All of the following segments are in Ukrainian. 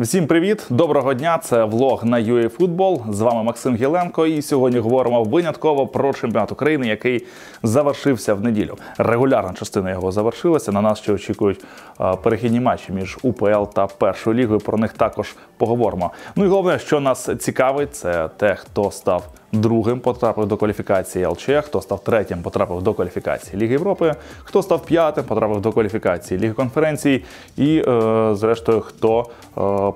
Всім привіт, доброго дня! Це влог на UAFootball. З вами Максим Гіленко. І сьогодні говоримо винятково про чемпіонат України, який завершився в неділю. Регулярна частина його завершилася. На нас ще очікують перехідні матчі між УПЛ та першою лігою. Про них також поговоримо. Ну і головне, що нас цікавить, це те, хто став другим, потрапив до кваліфікації ЛЧ, хто став третім, потрапив до кваліфікації Ліги Європи, хто став п'ятим, потрапив до кваліфікації Ліги конференцій, і, е, зрештою, хто е,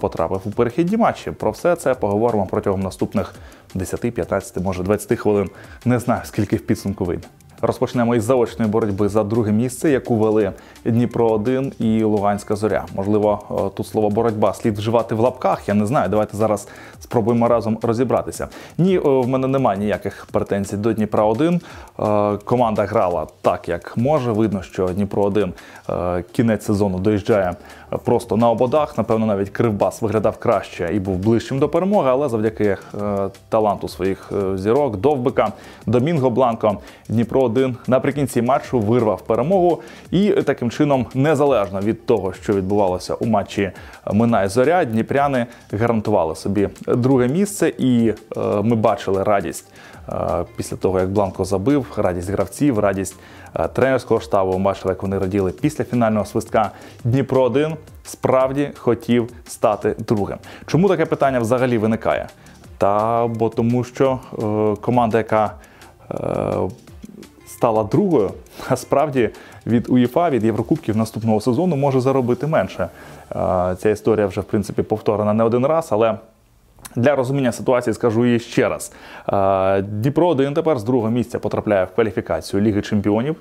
потрапив у перехідні матчі. Про все це поговоримо протягом наступних 10, 15, може 20 хвилин. Не знаю, скільки в підсумку вийде. Розпочнемо із заочної боротьби за друге місце, яку вели Дніпро 1 і Луганська зоря. Можливо, е, тут слово боротьба слід вживати в лапках. Я не знаю. Давайте зараз спробуємо разом розібратися. Ні, е, в мене немає ніяких претензій до Дніпра 1 е, Команда грала так, як може. Видно, що Дніпро 1 кінець сезону доїжджає просто на ободах. Напевно, навіть Кривбас виглядав краще і був ближчим до перемоги, але завдяки таланту своїх зірок, довбика, Домінго Бланко, Дніпро 1 наприкінці матчу вирвав перемогу і таким чином, незалежно від того, що відбувалося у матчі Минай Зоря, Дніпряни гарантували собі друге місце, і е, ми бачили радість е, після того, як Бланко забив, радість гравців, радість е, тренерського штабу. Бачили, як вони раділи після фінального свистка. Дніпро 1 справді хотів стати другим. Чому таке питання взагалі виникає? Та бо тому, що е, команда, яка е, стала другою, а справді від УЄФА, від Єврокубків наступного сезону може заробити менше. Ця історія вже в принципі повторена не один раз, але. Для розуміння ситуації скажу її ще раз. Дніпро 1 тепер з другого місця потрапляє в кваліфікацію Ліги Чемпіонів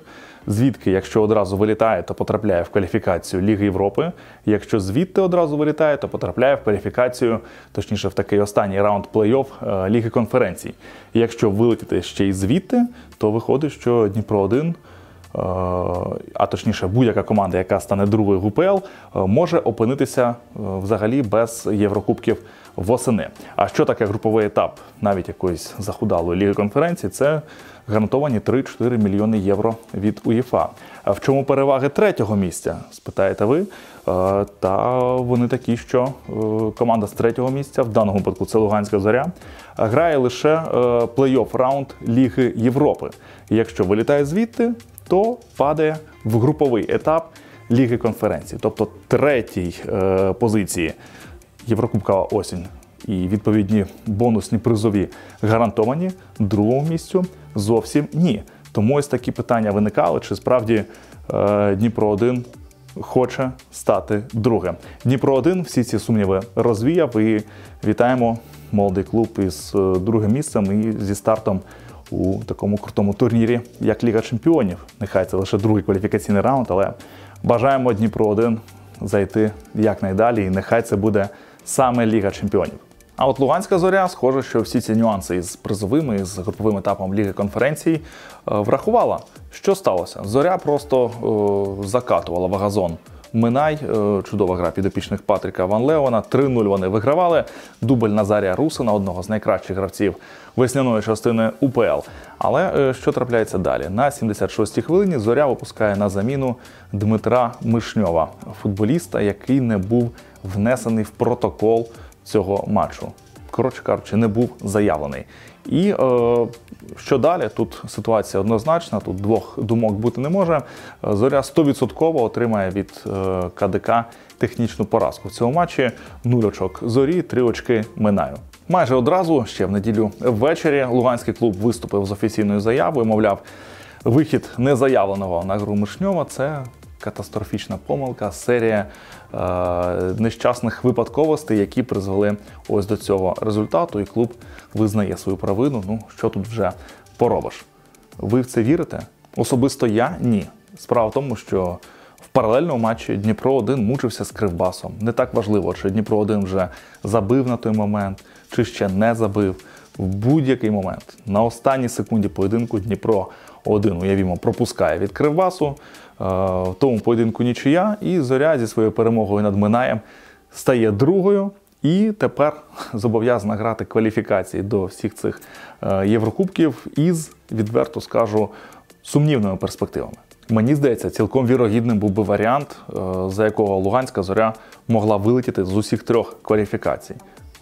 звідки, якщо одразу вилітає, то потрапляє в кваліфікацію Ліги Європи. Якщо звідти одразу вилітає, то потрапляє в кваліфікацію, точніше, в такий останній раунд плей-офф е, Ліги конференцій. Якщо вилетіти ще й звідти, то виходить, що Дніпро 1 е, а точніше, будь-яка команда, яка стане другою в УПЛ, е, може опинитися взагалі без Єврокубків восени. А що таке груповий етап, навіть якоїсь захудалої ліги конференції, це гарантовані 3-4 мільйони євро від УЄФА. А в чому переваги третього місця? Спитаєте ви? Е, та вони такі, що е, команда з третього місця, в даному випадку це Луганська зоря, грає лише е, плей-офф раунд Ліги Європи. якщо вилітає звідти, то падає в груповий етап Ліги конференції, тобто третій позиції Єврокубкова осінь і відповідні бонусні призові гарантовані другому місцю зовсім ні. Тому ось такі питання виникали, чи справді е, Дніпро 1 хоче стати другим. Дніпро 1 всі ці сумніви розвіяв і вітаємо молодий клуб із е, другим місцем і зі стартом у такому крутому турнірі, як Ліга Чемпіонів. Нехай це лише другий кваліфікаційний раунд, але бажаємо Дніпро 1 зайти якнайдалі, і нехай це буде саме Ліга Чемпіонів. А от Луганська зоря, схоже, що всі ці нюанси із призовими, із груповим етапом Ліги конференцій е, врахувала. Що сталося? Зоря просто е, закатувала вагазон. Минай, е, чудова гра підопічних Патріка Ван Леона. 3-0 вони вигравали. Дубль Назарія Русина, одного з найкращих гравців весняної частини УПЛ. Але е, що трапляється далі? На 76-й хвилині зоря випускає на заміну Дмитра Мишньова, футболіста, який не був внесений в протокол цього матчу. Коротше кажучи, не був заявлений. І е, що далі? Тут ситуація однозначна, тут двох думок бути не може. Зоря 100% отримає від е, КДК технічну поразку. В цьому матчі нуль зорі, три очки минаю. Майже одразу, ще в неділю ввечері, Луганський клуб виступив з офіційною заявою. Мовляв, вихід незаявленого на гру Мишньова це катастрофічна помилка, серія е, нещасних випадковостей, які призвели ось до цього результату, і клуб визнає свою провину. Ну що тут вже поробиш? Ви в це вірите? Особисто я ні. Справа в тому, що в паралельному матчі Дніпро 1 мучився з Кривбасом. Не так важливо, чи Дніпро 1 вже забив на той момент, чи ще не забив. В будь-який момент на останній секунді поєдинку Дніпро 1, уявімо, пропускає від Кривбасу. Е, в тому поєдинку нічия, і зоря зі своєю перемогою над Минаєм стає другою. І тепер зобов'язана грати кваліфікації до всіх цих е, Єврокубків із, відверто скажу, сумнівними перспективами. Мені здається, цілком вірогідним був би варіант, е, за якого Луганська зоря могла вилетіти з усіх трьох кваліфікацій.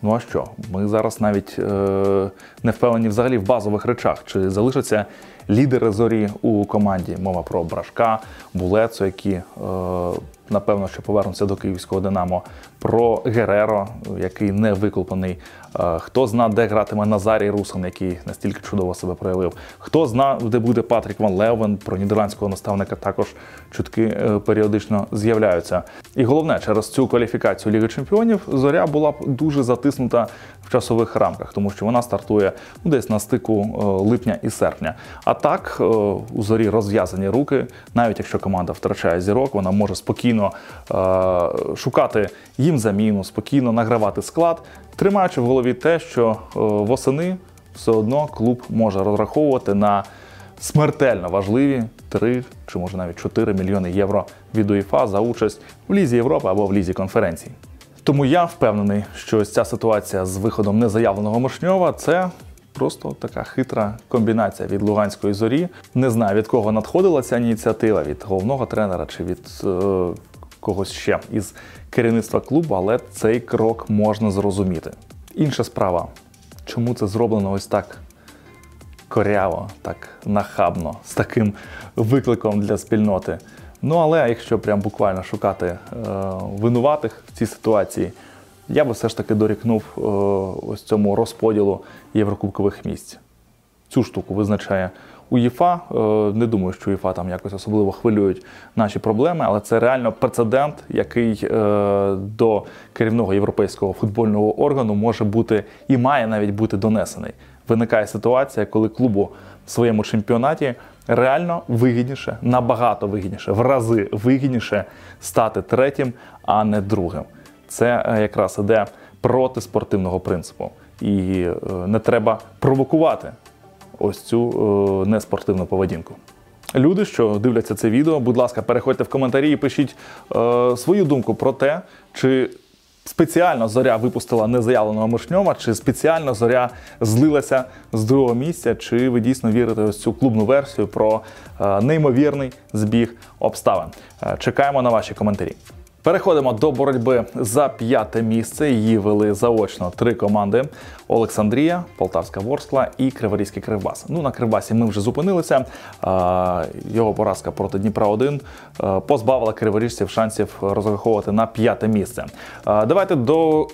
Ну а що? Ми зараз навіть е, не впевнені взагалі в базових речах, чи залишаться лідери зорі у команді. Мова про Брашка, Булецо, які е, напевно що повернуться до київського Динамо, про Гереро, який не виклопаний. Е, хто зна, де гратиме Назарій Русан, який настільки чудово себе проявив. Хто зна, де буде Патрік Ван Левен, про нідерландського наставника також чутки е, періодично з'являються. І головне, через цю кваліфікацію Ліги Чемпіонів зоря була б дуже затиснута в часових рамках, тому що вона стартує ну, десь на стику е, липня і серпня. А так у зорі розв'язані руки, навіть якщо команда втрачає зірок, вона може спокійно шукати їм заміну, спокійно награвати склад, тримаючи в голові те, що е, восени все одно клуб може розраховувати на смертельно важливі 3 чи може навіть 4 мільйони євро від УЄФА за участь в Лізі Європи або в Лізі конференцій. Тому я впевнений, що ось ця ситуація з виходом незаявленого Мишньова це просто така хитра комбінація від Луганської зорі. Не знаю від кого надходила ця ініціатива, від головного тренера чи від е, когось ще із керівництва клубу, але цей крок можна зрозуміти. Інша справа, чому це зроблено ось так коряво, так нахабно, з таким викликом для спільноти. Ну але якщо прям буквально шукати е, винуватих в цій ситуації, я би все ж таки дорікнув е, ось цьому розподілу єврокубкових місць. Цю штуку визначає УЄФА. Е, не думаю, що УЄФА там якось особливо хвилюють наші проблеми, але це реально прецедент, який е, до керівного європейського футбольного органу може бути і має навіть бути донесений. Виникає ситуація, коли клубу в своєму чемпіонаті реально вигідніше, набагато вигідніше, в рази вигідніше стати третім, а не другим. Це е, якраз іде проти спортивного принципу. І не треба провокувати ось цю е, неспортивну поведінку. Люди, що дивляться це відео, будь ласка, переходьте в коментарі і пишіть е, свою думку про те, чи спеціально зоря випустила незаявленого Мишньова, чи спеціально зоря злилася з другого місця, чи ви дійсно вірите ось цю клубну версію про е, неймовірний збіг обставин. Е, чекаємо на ваші коментарі. Переходимо до боротьби за п'яте місце. Її вели заочно три команди: Олександрія, Полтавська Ворскла і Криворізький Кривбас. Ну на Кривбасі ми вже зупинилися. Його поразка проти Дніпра 1 позбавила криворіжців шансів розраховувати на п'яте місце. Давайте до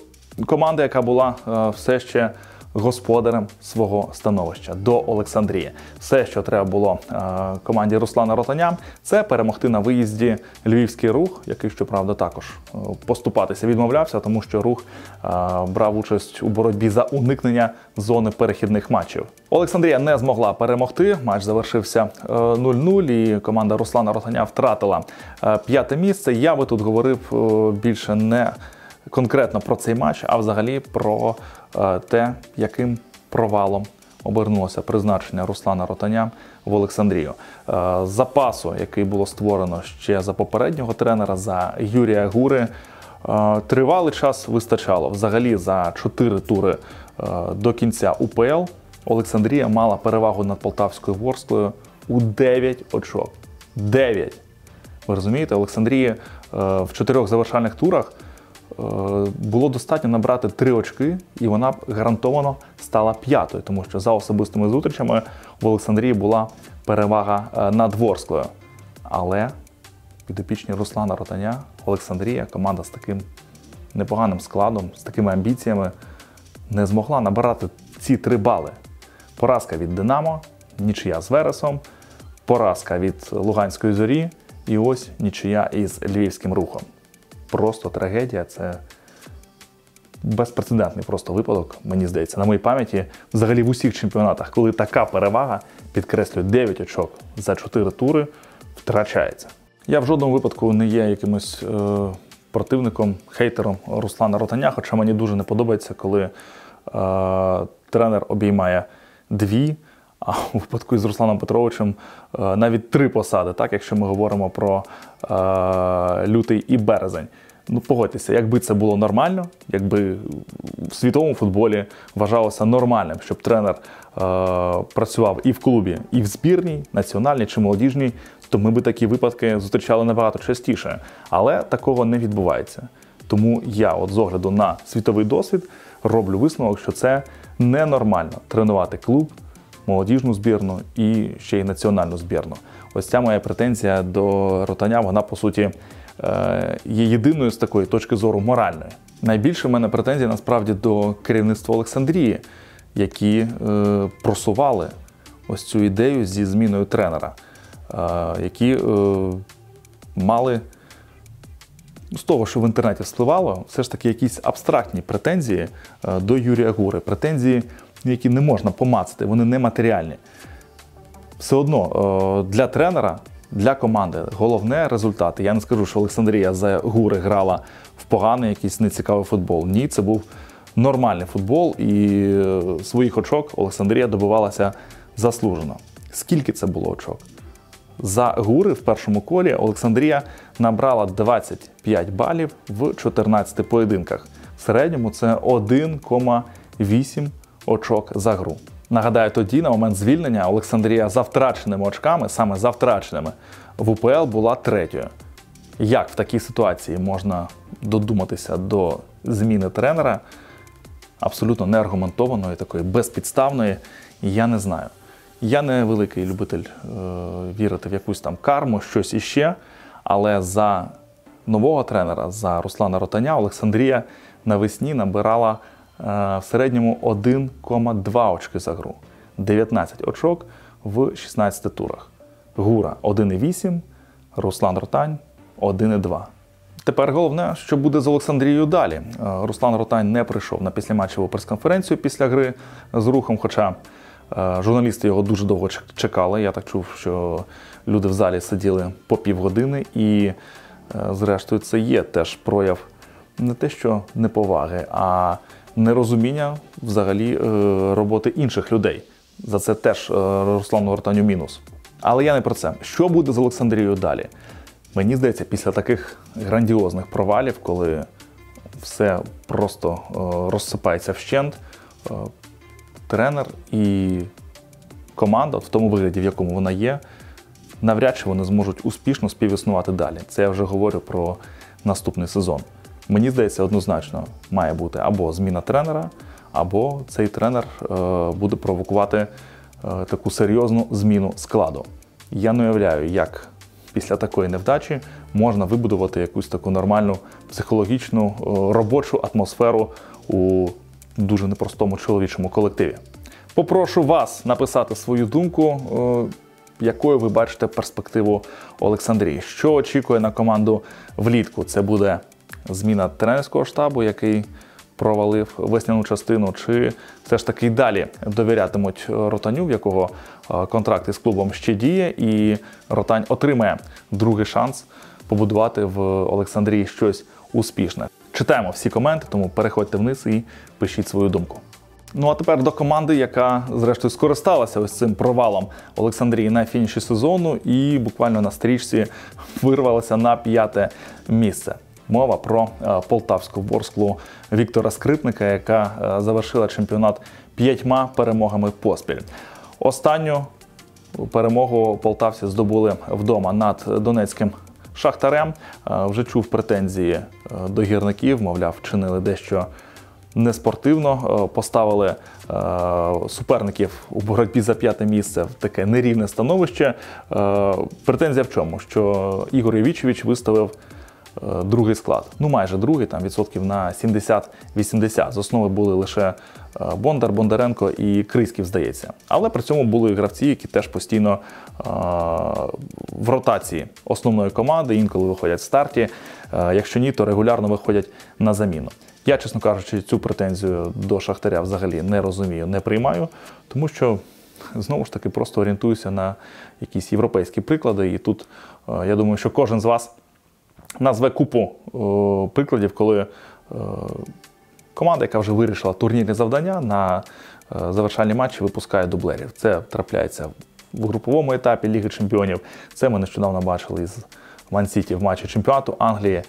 команди, яка була все ще господарем свого становища до Олександрії. Все, що треба було е, команді Руслана Ротаня, це перемогти на виїзді львівський рух, який щоправда також е, поступатися відмовлявся, тому що рух е, брав участь у боротьбі за уникнення зони перехідних матчів. Олександрія не змогла перемогти. Матч завершився 0-0, і команда Руслана Ротаня втратила п'яте місце. Я би тут говорив більше не конкретно про цей матч, а взагалі про те, яким провалом обернулося призначення Руслана Ротаня в Олександрію. Е, запасу, який було створено ще за попереднього тренера, за Юрія Гури, е, тривалий час вистачало. Взагалі за чотири тури до кінця УПЛ Олександрія мала перевагу над Полтавською Ворсклою у 9 очок. 9! Ви розумієте, Олександрія в чотирьох завершальних турах. Е, було достатньо набрати три очки, і вона б гарантовано стала п'ятою, тому що за особистими зустрічами в Олександрії була перевага е, над Ворсклою. Але підопічні Руслана Ротаня, Олександрія, команда з таким непоганим складом, з такими амбіціями, не змогла набирати ці три бали. Поразка від Динамо, нічия з Вересом, поразка від Луганської зорі і ось нічия із Львівським рухом просто трагедія. Це безпрецедентний просто випадок, мені здається, на моїй пам'яті, взагалі в усіх чемпіонатах, коли така перевага, підкреслюю, 9 очок за 4 тури, втрачається. Я в жодному випадку не є якимось е, противником, хейтером Руслана Ротаня, хоча мені дуже не подобається, коли е, тренер обіймає дві. А у випадку з Русланом Петровичем е, навіть три посади, так якщо ми говоримо про е, лютий і березень. Ну, погодьтеся, якби це було нормально, якби в світовому футболі вважалося нормальним, щоб тренер е, працював і в клубі, і в збірній, національній чи молодіжній, то ми би такі випадки зустрічали набагато частіше. Але такого не відбувається. Тому я, от з огляду на світовий досвід, роблю висновок, що це ненормально тренувати клуб, молодіжну збірну і ще й національну збірну. Ось ця моя претензія до ротаня, вона по суті е, є єдиною з такої точки зору моральної. Найбільше в мене претензій насправді до керівництва Олександрії, які е, просували ось цю ідею зі зміною тренера, е, які мали з того, що в інтернеті спливало, все ж таки якісь абстрактні претензії до Юрія Гури, претензії, які не можна помацати, вони нематеріальні. Все одно е, для тренера, для команди головне результати. Я не скажу, що Олександрія за Гури грала в поганий, якийсь нецікавий футбол. Ні, це був нормальний футбол, і е, своїх очок Олександрія добивалася заслужено. Скільки це було очок? За гури в першому колі Олександрія набрала 25 балів в 14 поєдинках. В середньому це 1,8 очок за гру. Нагадаю, тоді, на момент звільнення, Олександрія за втраченими очками, саме за втраченими, в УПЛ була третьою. Як в такій ситуації можна додуматися до зміни тренера? Абсолютно неаргументованої, такої безпідставної, я не знаю. Я не великий любитель е, вірити в якусь там карму, щось іще. Але за нового тренера, за Руслана Ротаня, Олександрія навесні набирала в середньому 1,2 очки за гру. 19 очок в 16 турах. Гура 1,8, Руслан Ротань 1,2. Тепер головне, що буде з Олександрією далі. Е, Руслан Ротань не прийшов на післяматчеву прес-конференцію після гри з рухом. Хоча е, журналісти його дуже довго чекали. Я так чув, що люди в залі сиділи по півгодини, і, е, зрештою, це є теж прояв не те, що неповаги, а нерозуміння взагалі е, роботи інших людей. За це теж е, Руслану Ротаню мінус. Але я не про це. Що буде з Олександрією далі? Мені здається, після таких грандіозних провалів, коли все просто е, розсипається вщент, тренер і команда, в тому вигляді, в якому вона є, навряд чи вони зможуть успішно співіснувати далі. Це я вже говорю про наступний сезон. Мені здається, однозначно має бути або зміна тренера, або цей тренер е, буде провокувати е, таку серйозну зміну складу. Я не уявляю, як після такої невдачі можна вибудувати якусь таку нормальну психологічну е, робочу атмосферу у дуже непростому чоловічому колективі. Попрошу вас написати свою думку, якою ви бачите перспективу Олександрії. Що очікує на команду влітку? Це буде зміна тренерського штабу, який провалив весняну частину, чи все ж таки й далі довірятимуть Ротаню, в якого е, контракт із клубом ще діє, і Ротань отримає другий шанс побудувати в Олександрії щось успішне. Читаємо всі коменти, тому переходьте вниз і пишіть свою думку. Ну а тепер до команди, яка зрештою скористалася ось цим провалом Олександрії на фініші сезону і буквально на стрічці вирвалася на п'яте місце. Мова про е, полтавську борсклу Віктора Скрипника, яка е, завершила чемпіонат п'ятьма перемогами поспіль. Останню перемогу полтавці здобули вдома над Донецьким шахтарем. Е, Вже чув претензії до гірників, мовляв, вчинили дещо неспортивно, поставили суперників у боротьбі за п'яте місце в таке нерівне становище. Претензія в чому? Що Ігор Євічевич виставив другий склад. Ну, майже другий, там відсотків на 70-80. З основи були лише е, Бондар, Бондаренко і Криськів, здається. Але при цьому були гравці, які теж постійно е, в ротації основної команди, інколи виходять в старті. Е, Якщо ні, то регулярно виходять на заміну. Я, чесно кажучи, цю претензію до Шахтаря взагалі не розумію, не приймаю, тому що знову ж таки просто орієнтуюся на якісь європейські приклади. І тут е, я думаю, що кожен з вас назве купу е, прикладів, коли е, команда, яка вже вирішила турнірні завдання, на е, завершальні матчі випускає дублерів. Це трапляється в груповому етапі Ліги Чемпіонів. Це ми нещодавно бачили із Ман-Сіті в матчі чемпіонату Англії.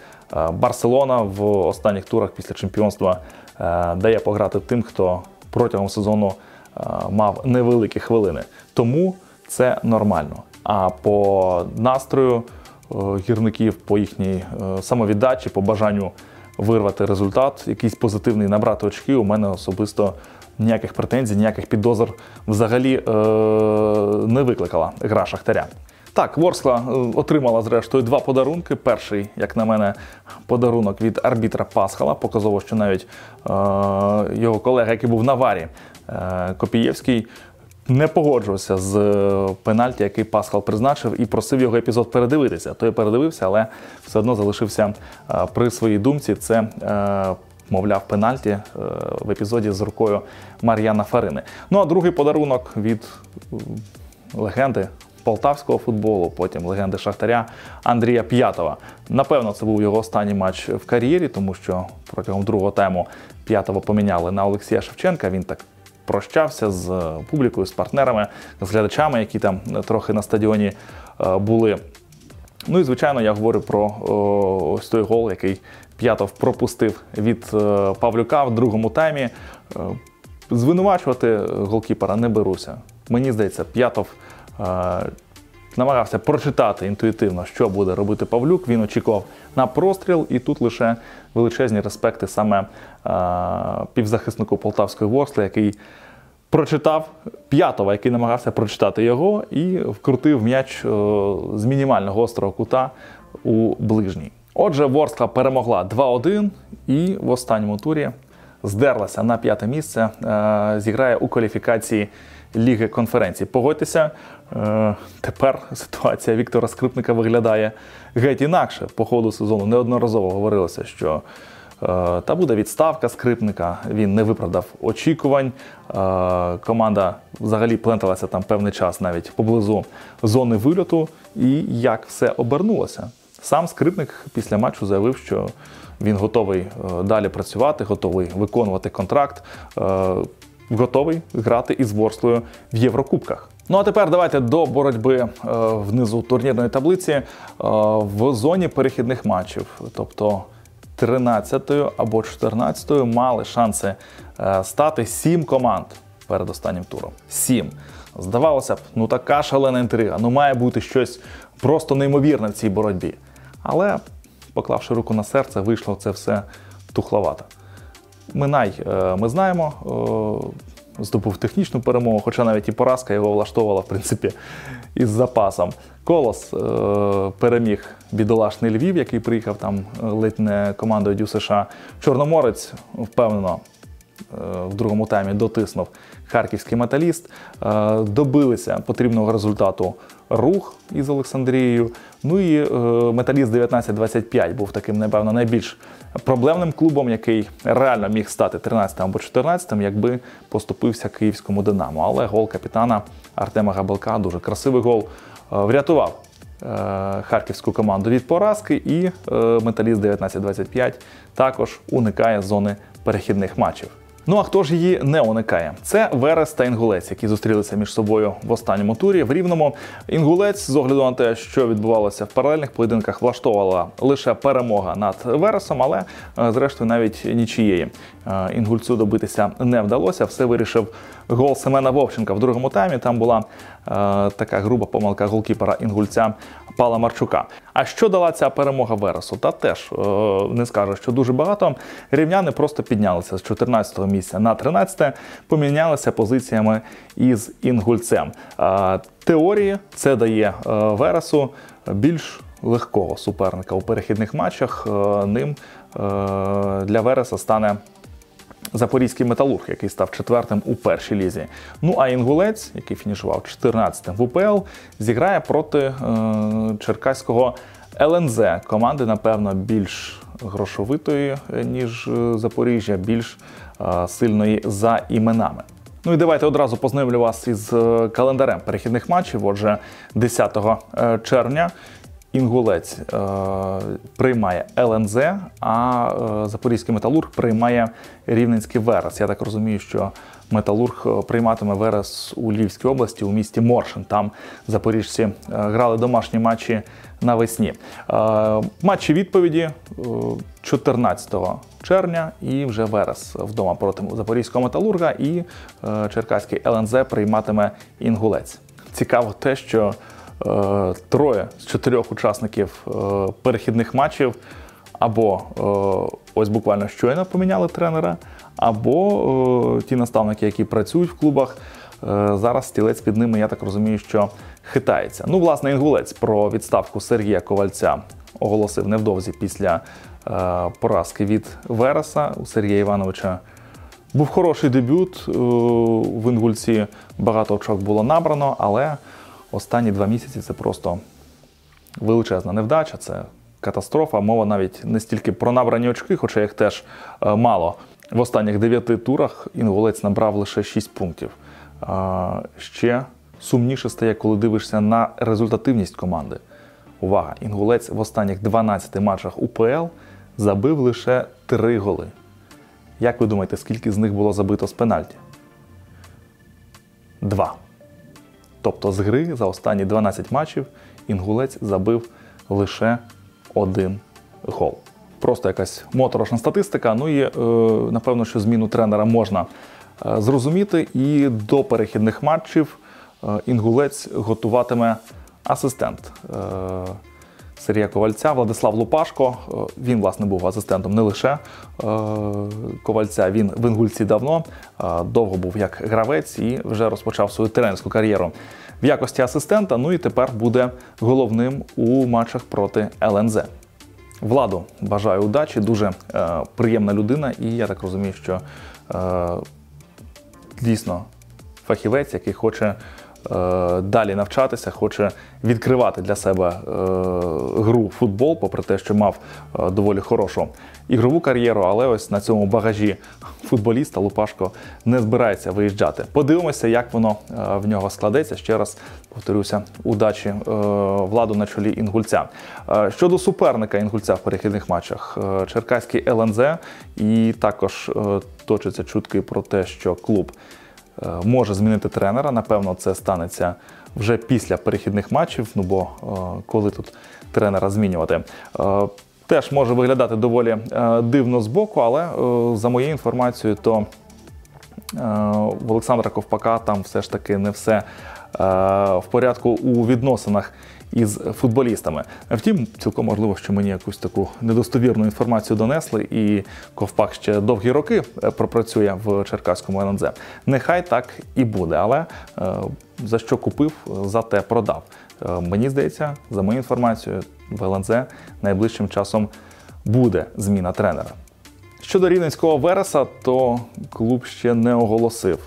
Барселона в останніх турах після чемпіонства дає пограти тим, хто протягом сезону мав невеликі хвилини. Тому це нормально. А по настрою гірників, по їхній е, самовіддачі, по бажанню вирвати результат, якийсь позитивний, набрати очки. У мене особисто ніяких претензій, ніяких підозр взагалі е- не викликала гра Шахтаря. Так, Ворскла е, отримала зрештою два подарунки. Перший, як на мене, подарунок від арбітра Пасхала. Показово, що навіть е- його колега, який був на варі, е- Копієвський, не погоджувався з е, пенальті, який Пасхал призначив, і просив його епізод передивитися. Той передивився, але все одно залишився е, при своїй думці. Це е, Мовляв, пенальті в епізоді з рукою Мар'яна Фарини. Ну а другий подарунок від легенди полтавського футболу, потім легенди Шахтаря Андрія П'ятова. Напевно, це був його останній матч в кар'єрі, тому що протягом другого тайму П'ятого поміняли на Олексія Шевченка. Він так прощався з публікою, з партнерами, з глядачами, які там трохи на стадіоні е, були. Ну і звичайно, я говорю про ось той гол, який П'ятов пропустив від е, Павлюка в другому таймі. Е, звинувачувати голкіпера не беруся. Мені здається, П'ятов е, намагався прочитати інтуїтивно, що буде робити Павлюк. Він очікував на простріл, і тут лише величезні респекти саме е, півзахиснику Полтавської Ворсли, який прочитав П'ятова, який намагався прочитати його, і вкрутив м'яч е, з мінімально гострого кута у ближній. Отже, Ворскла перемогла 2-1 і в останньому турі здерлася на п'яте місце. Е, Зіграє у кваліфікації Ліги конференцій. Погодьтеся, е, тепер ситуація Віктора Скрипника виглядає геть інакше. По ходу сезону неодноразово говорилося, що е, та буде відставка скрипника. Він не виправдав очікувань. Е, Команда взагалі пленталася там певний час навіть поблизу зони вильоту. І як все обернулося. Сам скрипник після матчу заявив, що він готовий далі працювати, готовий виконувати контракт, готовий грати із Ворслою в Єврокубках. Ну а тепер давайте до боротьби е, внизу турнірної таблиці в зоні перехідних матчів. Тобто 13-ю або 14-ю мали шанси стати сім команд перед останнім туром. Сім. Здавалося б, ну така шалена інтрига. Ну має бути щось просто неймовірне в цій боротьбі. Але, поклавши руку на серце, вийшло це все тухловато. Минай, е, ми знаємо, е, здобув технічну перемогу, хоча навіть і поразка його влаштовувала, в принципі, із запасом. Колос е, переміг бідолашний Львів, який приїхав там ледь не командою Дю США. Чорноморець впевнено. В другому таймі дотиснув харківський металіст. Добилися потрібного результату рух із Олександрією. Ну і е, Металіст 1925 був таким, напевно, найбільш проблемним клубом, який реально міг стати 13 або 14, якби поступився київському Динамо. Але гол капітана Артема Габелка, дуже красивий гол, е, врятував. Е, харківську команду від поразки, і Металіст 1925 також уникає зони перехідних матчів. Ну а хто ж її не уникає? Це Верес та Інгулець, які зустрілися між собою в останньому турі. В рівному інгулець з огляду на те, що відбувалося в паралельних поєдинках, влаштовувала лише перемога над Вересом, але е, зрештою навіть нічієї е, інгульцю добитися не вдалося. Все вирішив гол Семена Вовченка в другому таймі. Там була е, така груба помилка голкіпера інгульця Пала Марчука. А що дала ця перемога Вересу? Та теж е, не скажу, що дуже багато. Рівняни просто піднялися з 14-го місця на 13-те, помінялися позиціями із інгульцем. Е, теорії це дає е, Вересу більш легкого суперника у перехідних матчах. Ним для Вереса стане Запорізький металург, який став четвертим у першій лізі. Ну а інгулець, який фінішував 14-тим в УПЛ, зіграє проти е, черкаського ЛНЗ команди, напевно, більш грошовитої, ніж е, Запоріжжя, більш е, сильної за іменами. Ну і давайте одразу познайомлю вас із е, календарем перехідних матчів. Отже, 10 е, червня Інгулець е, приймає ЛНЗ, а е, Запорізький металург приймає Рівненський Верес. Я так розумію, що металург е, прийматиме Верес у Львівській області, у місті Моршин. Там запоріжці е, грали домашні матчі навесні. Е, матчі відповіді 14 е, червня і вже Верес вдома проти Запорізького металурга і е, Черкаський ЛНЗ прийматиме Інгулець. Цікаво те, що троє з чотирьох учасників е, перехідних матчів або е, ось буквально щойно поміняли тренера, або е, ті наставники, які працюють в клубах. Е, зараз стілець під ними, я так розумію, що хитається. Ну, власне, інгулець про відставку Сергія Ковальця оголосив невдовзі після е, поразки від Вереса у Сергія Івановича. Був хороший дебют е, в Інгульці. Багато очок було набрано, але останні два місяці це просто величезна невдача. Це катастрофа. Мова навіть не стільки про набрані очки, хоча їх теж е, мало. В останніх дев'яти турах інгулець набрав лише 6 пунктів. Ще сумніше стає, коли дивишся на результативність команди. Увага! Інгулець в останніх 12 матчах УПЛ забив лише 3 голи. Як ви думаєте, скільки з них було забито з пенальті? Два. Тобто з гри за останні 12 матчів інгулець забив лише один гол. Просто якась моторошна статистика. Ну і е, напевно, що зміну тренера можна е, зрозуміти. І до перехідних матчів е, інгулець готуватиме асистент. Сергія Ковальця, Владислав Лупашко. Е, Він, власне, був асистентом не лише е, Ковальця. Він в Інгульці давно, е, довго був як гравець і вже розпочав свою тренерську кар'єру в якості асистента. Ну і тепер буде головним у матчах проти ЛНЗ. Владу бажаю удачі, дуже приємна людина, і я так розумію, що дійсно фахівець, який хоче далі навчатися, хоче відкривати для себе е, гру футбол, попри те, що мав е, доволі хорошу ігрову кар'єру, але ось на цьому багажі футболіста Лупашко не збирається виїжджати. Подивимося, як воно е, в нього складеться. Ще раз повторюся, удачі е, владу на чолі інгульця. Е, Щодо суперника інгульця в перехідних матчах, е, Черкаський ЛНЗ, і також е, точаться чутки про те, що клуб е, може змінити тренера. Напевно, це станеться вже після перехідних матчів. Ну бо е, коли тут тренера змінювати. Е, Теж може виглядати доволі дивно дивно збоку, але е, за моєю інформацією, то е, в Олександра Ковпака там все ж таки не все е, в порядку у відносинах із футболістами. Втім, цілком можливо, що мені якусь таку недостовірну інформацію донесли, і Ковпак ще довгі роки е, пропрацює в Черкаському ЛНЗ. Нехай так і буде, але е, за що купив, за те продав. Е, Мені здається, за моєю інформацією, в ЛНЗ найближчим часом буде зміна тренера. Щодо рівненського Вереса, то клуб ще не оголосив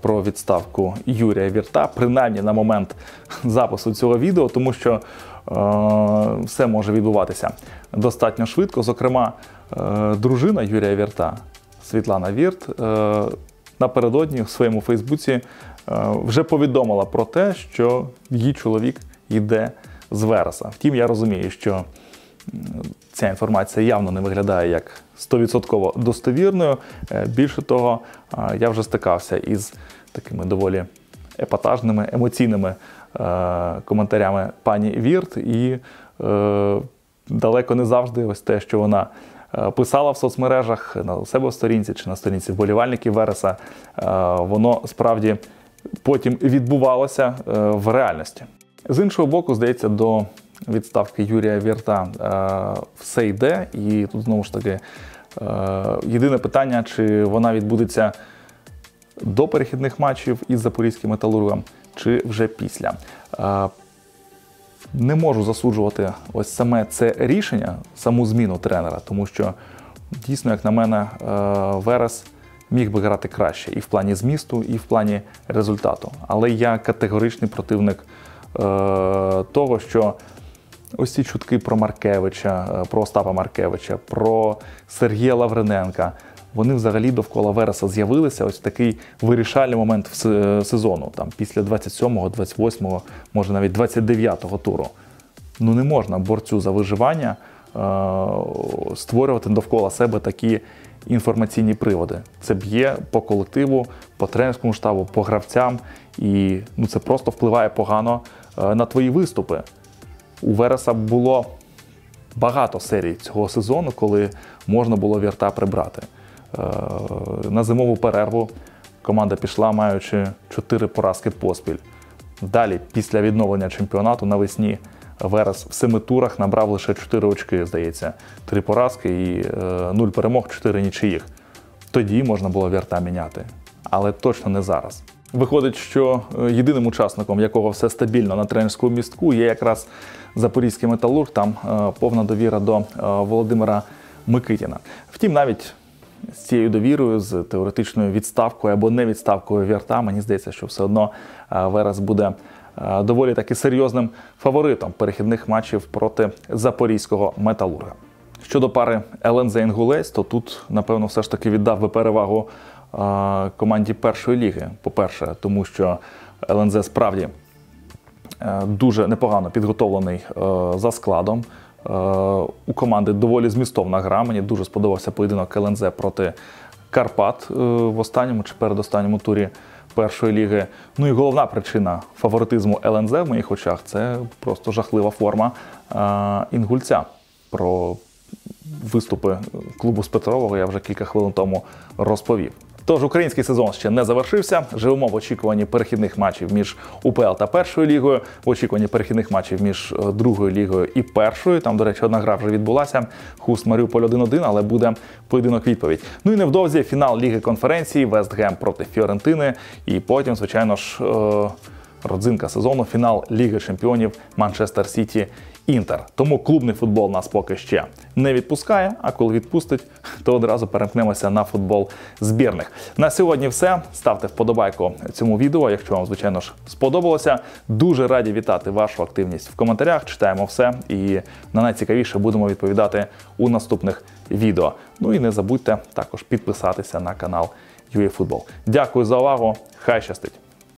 про відставку Юрія Вірта, принаймні на момент запису цього відео, тому що е, все може відбуватися достатньо швидко. Зокрема, е, дружина Юрія Вірта, Світлана Вірт, е, напередодні в своєму Фейсбуці е, вже повідомила про те, що її чоловік йде з Вереса. Втім, я розумію, що ця інформація явно не виглядає як 100% достовірною. Е, Більше того, е, я вже стикався із такими доволі епатажними, емоційними е, коментарями пані Вірт, і далеко не завжди ось те, що вона писала в соцмережах на себе в сторінці чи на сторінці вболівальників Вереса, воно справді потім відбувалося в реальності. З іншого боку, здається, до відставки Юрія Вірта е, все йде, і тут знову ж таки е, єдине питання, чи вона відбудеться до перехідних матчів із запорізьким металургом, чи вже після. Е, не можу засуджувати ось саме це рішення, саму зміну тренера, тому що дійсно, як на мене, Верес міг би грати краще і в плані змісту, і в плані результату. Але я категоричний противник того, що ось ці чутки про Маркевича, е, про Остапа Маркевича, про Сергія Лавриненка. Вони взагалі довкола Вереса з'явилися ось такий вирішальний момент в сезону, там після 27-го, 28-го, може навіть 29-го туру. Ну не можна борцю за виживання е, створювати довкола себе такі інформаційні приводи. Це б'є по колективу, по тренерському штабу, по гравцям, і ну, це просто впливає погано е, на твої виступи. У Вереса було багато серій цього сезону, коли можна було вірта прибрати. Е, На зимову перерву команда пішла, маючи чотири поразки поспіль. Далі, після відновлення чемпіонату навесні, Верес в семи турах набрав лише 4 очки, здається, три поразки і е, 0 перемог, 4 нічиїх. Тоді можна було вірта міняти, але точно не зараз. Виходить, що е, єдиним учасником, якого все стабільно на тренерському містку, є якраз запорізький металург. Там е, повна довіра до е, Володимира Микитіна. Втім, навіть з цією довірою, з теоретичною відставкою або не відставкою вірта, мені здається, що все одно е, Верес буде доволі таки серйозним фаворитом перехідних матчів проти запорізького металурга. Щодо пари ЛНЗ Інгулець, то тут, напевно, все ж таки віддав би перевагу команді першої ліги. По-перше, тому що ЛНЗ справді дуже непогано підготовлений е, за складом. Е, У команди доволі змістовна гра. Мені дуже сподобався поєдинок ЛНЗ проти Карпат е, в останньому чи передостанньому турі першої ліги. Ну і головна причина фаворитизму ЛНЗ в моїх очах це просто жахлива форма е, інгульця. Про виступи клубу з Петрового я вже кілька хвилин тому розповів. Тож український сезон ще не завершився. Живемо в очікуванні перехідних матчів між УПЛ та першою лігою, в очікуванні перехідних матчів між е, другою лігою і першою. Там, до речі, одна гра вже відбулася. Хуст Маріуполь 1-1, але буде поєдинок відповідь. Ну і невдовзі фінал Ліги конференції Вестгем проти Фіорентини. І потім, звичайно ж, е, родзинка сезону, фінал Ліги Чемпіонів Манчестер Сіті Інтер. Тому клубний футбол нас поки ще не відпускає. А коли відпустить, то одразу перемкнемося на футбол збірних. На сьогодні все. Ставте вподобайку цьому відео, якщо вам, звичайно ж, сподобалося. Дуже раді вітати вашу активність в коментарях. Читаємо все і на найцікавіше будемо відповідати у наступних відео. Ну і не забудьте також підписатися на канал UAFootball. Дякую за увагу. Хай щастить!